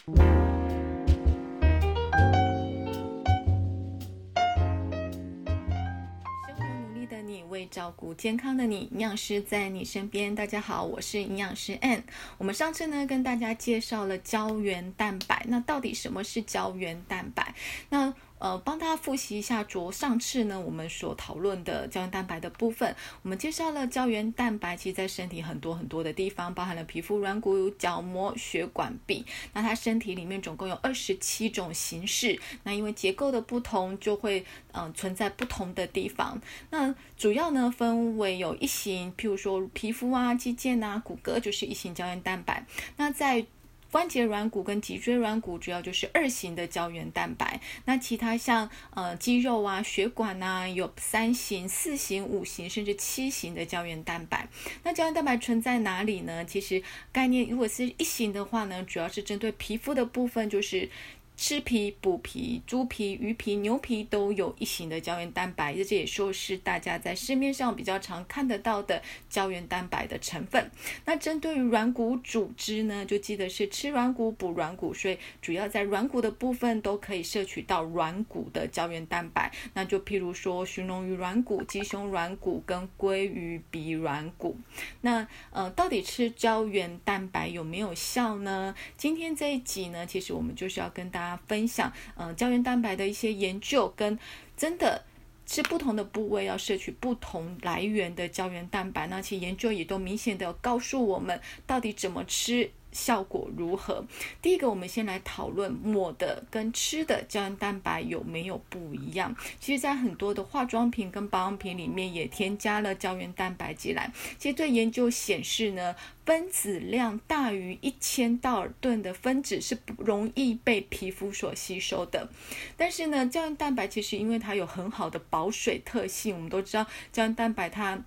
生活努力的你，为照顾健康的你，营养师在你身边。大家好，我是营养师 Ann。我们上次呢跟大家介绍了胶原蛋白，那到底什么是胶原蛋白？那呃，帮大家复习一下，着上次呢，我们所讨论的胶原蛋白的部分，我们介绍了胶原蛋白，其实在身体很多很多的地方，包含了皮肤、软骨、角膜、血管壁。那它身体里面总共有二十七种形式，那因为结构的不同，就会嗯存在不同的地方。那主要呢分为有一型，譬如说皮肤啊、肌腱啊、骨骼，就是一型胶原蛋白。那在关节软骨跟脊椎软骨主要就是二型的胶原蛋白，那其他像呃肌肉啊、血管啊，有三型、四型、五型甚至七型的胶原蛋白。那胶原蛋白存在哪里呢？其实概念如果是一型的话呢，主要是针对皮肤的部分，就是。吃皮、补皮、猪皮、鱼皮、牛皮都有一型的胶原蛋白，这也说是大家在市面上比较常看得到的胶原蛋白的成分。那针对于软骨组织呢，就记得是吃软骨补软骨，所以主要在软骨的部分都可以摄取到软骨的胶原蛋白。那就譬如说寻龙鱼软骨、鸡胸软骨跟鲑鱼鼻软骨。那呃，到底吃胶原蛋白有没有效呢？今天这一集呢，其实我们就是要跟大家。分享，嗯，胶原蛋白的一些研究，跟真的是不同的部位要摄取不同来源的胶原蛋白，那其研究也都明显的告诉我们，到底怎么吃。效果如何？第一个，我们先来讨论抹的跟吃的胶原蛋白有没有不一样。其实，在很多的化妆品跟保养品里面也添加了胶原蛋白进来。其实，对研究显示呢，分子量大于一千道尔顿的分子是不容易被皮肤所吸收的。但是呢，胶原蛋白其实因为它有很好的保水特性，我们都知道胶原蛋白它。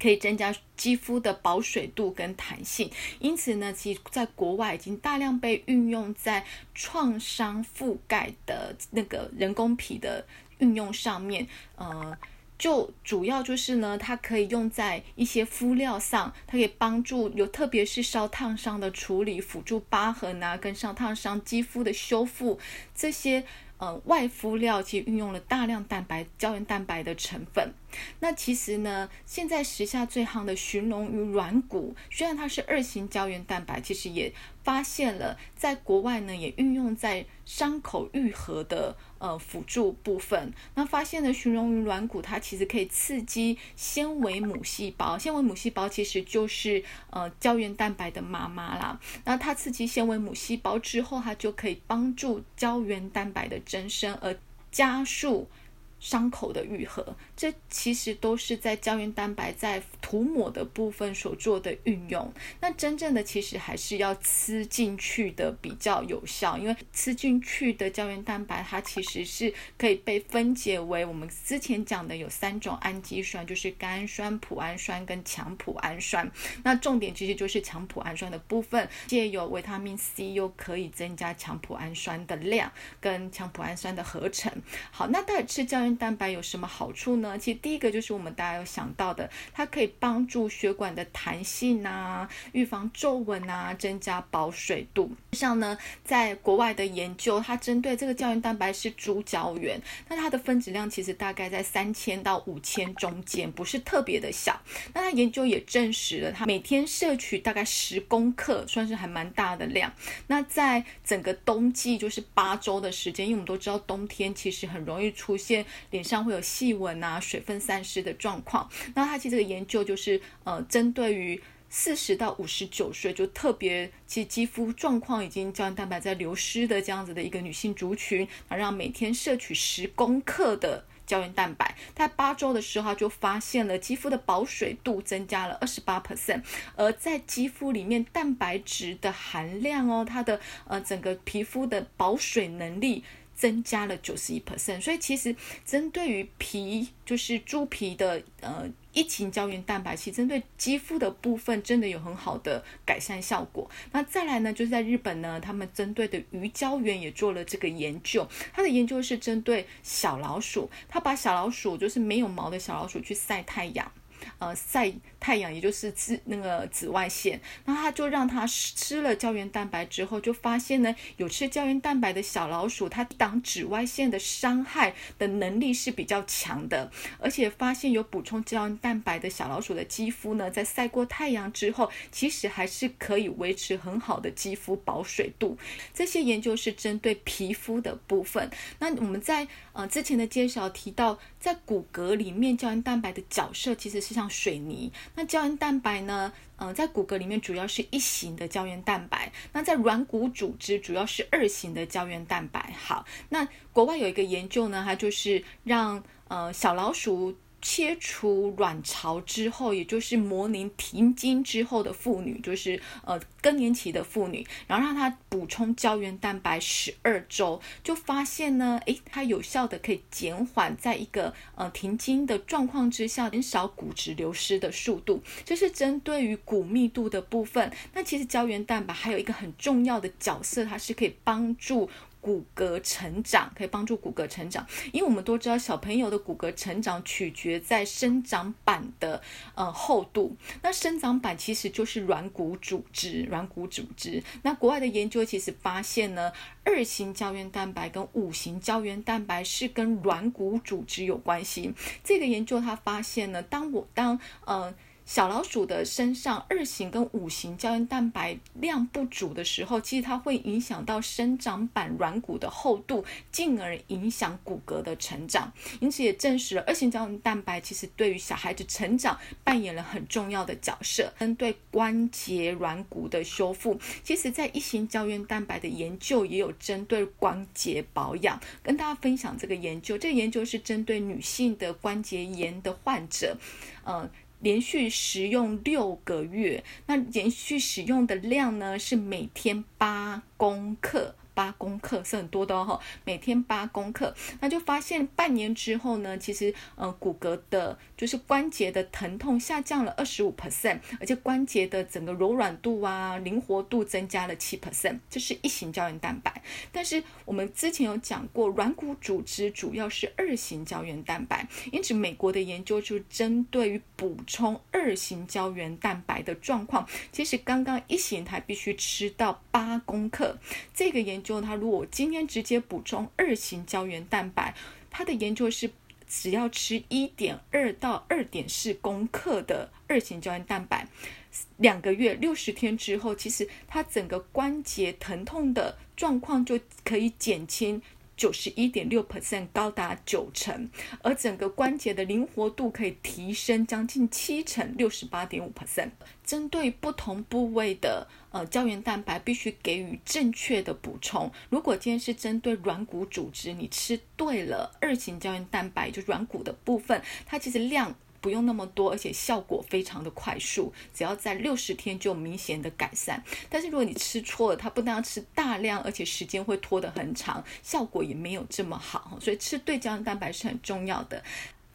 可以增加肌肤的保水度跟弹性，因此呢，其实在国外已经大量被运用在创伤覆盖的那个人工皮的运用上面。呃，就主要就是呢，它可以用在一些敷料上，它可以帮助有特别是烧烫伤的处理，辅助疤痕啊跟烧烫伤肌肤的修复这些。呃，外敷料其实运用了大量蛋白、胶原蛋白的成分。那其实呢，现在时下最夯的寻龙鱼软骨，虽然它是二型胶原蛋白，其实也发现了在国外呢，也运用在伤口愈合的呃辅助部分。那发现了寻龙鱼软骨，它其实可以刺激纤维母细胞，纤维母细胞其实就是呃胶原蛋白的妈妈啦。那它刺激纤维母细胞之后，它就可以帮助胶原蛋白的。增生而加速。伤口的愈合，这其实都是在胶原蛋白在涂抹的部分所做的运用。那真正的其实还是要吃进去的比较有效，因为吃进去的胶原蛋白它其实是可以被分解为我们之前讲的有三种氨基酸，就是甘氨酸、脯氨酸跟强脯氨酸。那重点其实就是强脯氨酸的部分，借由维他命 C 又可以增加强脯氨酸的量跟强脯氨酸的合成。好，那到底吃胶原蛋白有什么好处呢？其实第一个就是我们大家有想到的，它可以帮助血管的弹性啊，预防皱纹啊，增加保水度。像呢，在国外的研究，它针对这个胶原蛋白是猪胶原，那它的分子量其实大概在三千到五千中间，不是特别的小。那它研究也证实了，它每天摄取大概十公克，算是还蛮大的量。那在整个冬季，就是八周的时间，因为我们都知道冬天其实很容易出现。脸上会有细纹啊、水分散失的状况。那它其实这个研究就就是呃，针对于四十到五十九岁，就特别其肌肤状况已经胶原蛋白在流失的这样子的一个女性族群，啊，让每天摄取十公克的胶原蛋白，在八周的时候就发现了肌肤的保水度增加了二十八 percent，而在肌肤里面蛋白质的含量哦，它的呃整个皮肤的保水能力。增加了九十一 percent，所以其实针对于皮，就是猪皮的呃一型胶原蛋白，其实针对肌肤的部分真的有很好的改善效果。那再来呢，就是在日本呢，他们针对的鱼胶原也做了这个研究，它的研究是针对小老鼠，它把小老鼠就是没有毛的小老鼠去晒太阳。呃晒太阳，也就是紫那个紫外线。那他就让他吃了胶原蛋白之后，就发现呢，有吃胶原蛋白的小老鼠，它挡紫外线的伤害的能力是比较强的，而且发现有补充胶原蛋白的小老鼠的肌肤呢，在晒过太阳之后，其实还是可以维持很好的肌肤保水度。这些研究是针对皮肤的部分。那我们在呃之前的介绍提到，在骨骼里面胶原蛋白的角色其实是像水泥。那胶原蛋白呢，呃，在骨骼里面主要是一型的胶原蛋白。那在软骨组织主要是二型的胶原蛋白。好，那国外有一个研究呢，它就是让呃小老鼠。切除卵巢之后，也就是模拟停经之后的妇女，就是呃更年期的妇女，然后让她补充胶原蛋白十二周，就发现呢，诶，它有效的可以减缓在一个呃停经的状况之下，减少骨质流失的速度。这是针对于骨密度的部分。那其实胶原蛋白还有一个很重要的角色，它是可以帮助。骨骼成长可以帮助骨骼成长，因为我们都知道小朋友的骨骼成长取决在生长板的呃厚度。那生长板其实就是软骨组织，软骨组织。那国外的研究其实发现呢，二型胶原蛋白跟五型胶原蛋白是跟软骨组织有关系。这个研究他发现呢，当我当呃。小老鼠的身上二型跟五型胶原蛋白量不足的时候，其实它会影响到生长板软骨的厚度，进而影响骨骼的成长。因此也证实了二型胶原蛋白其实对于小孩子成长扮演了很重要的角色。针对关节软骨的修复，其实在一型胶原蛋白的研究也有针对关节保养，跟大家分享这个研究。这个研究是针对女性的关节炎的患者，嗯。连续使用六个月，那连续使用的量呢是每天八公克。八公克是很多的哈，每天八公克，那就发现半年之后呢，其实呃骨骼的，就是关节的疼痛下降了二十五 percent，而且关节的整个柔软度啊、灵活度增加了七 percent，这是一型胶原蛋白。但是我们之前有讲过，软骨组织主要是二型胶原蛋白，因此美国的研究就针对于补充二型胶原蛋白的状况，其实刚刚一型它必须吃到八公克，这个研。就他如果今天直接补充二型胶原蛋白，他的研究是只要吃一点二到二点四公克的二型胶原蛋白，两个月六十天之后，其实他整个关节疼痛的状况就可以减轻。九十一点六 percent 高达九成，而整个关节的灵活度可以提升将近七成，六十八点五 percent。针对不同部位的呃胶原蛋白，必须给予正确的补充。如果今天是针对软骨组织，你吃对了二型胶原蛋白，就软骨的部分，它其实量。不用那么多，而且效果非常的快速，只要在六十天就明显的改善。但是如果你吃错了，它不但要吃大量，而且时间会拖得很长，效果也没有这么好。所以吃对胶原蛋白是很重要的。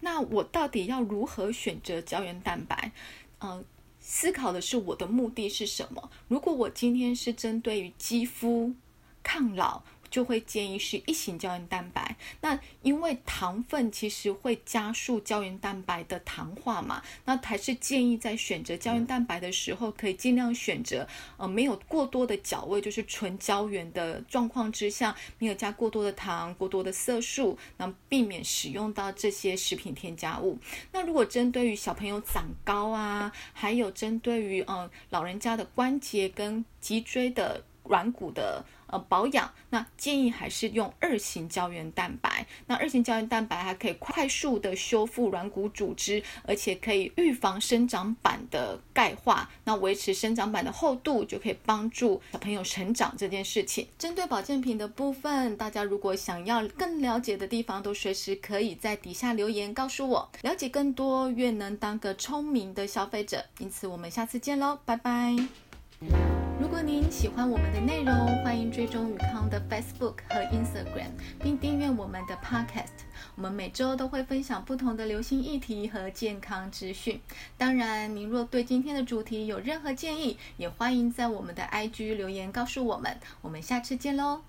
那我到底要如何选择胶原蛋白？嗯，思考的是我的目的是什么？如果我今天是针对于肌肤抗老。就会建议是一型胶原蛋白。那因为糖分其实会加速胶原蛋白的糖化嘛，那还是建议在选择胶原蛋白的时候，可以尽量选择呃没有过多的角味，就是纯胶原的状况之下，没有加过多的糖、过多的色素，那避免使用到这些食品添加物。那如果针对于小朋友长高啊，还有针对于嗯老人家的关节跟脊椎的软骨的。呃，保养那建议还是用二型胶原蛋白。那二型胶原蛋白还可以快速的修复软骨组织，而且可以预防生长板的钙化，那维持生长板的厚度，就可以帮助小朋友成长这件事情。针对保健品的部分，大家如果想要更了解的地方，都随时可以在底下留言告诉我。了解更多，越能当个聪明的消费者。因此，我们下次见喽，拜拜。如果您喜欢我们的内容，欢迎追踪宇康的 Facebook 和 Instagram，并订阅我们的 Podcast。我们每周都会分享不同的流行议题和健康资讯。当然，您若对今天的主题有任何建议，也欢迎在我们的 IG 留言告诉我们。我们下次见喽！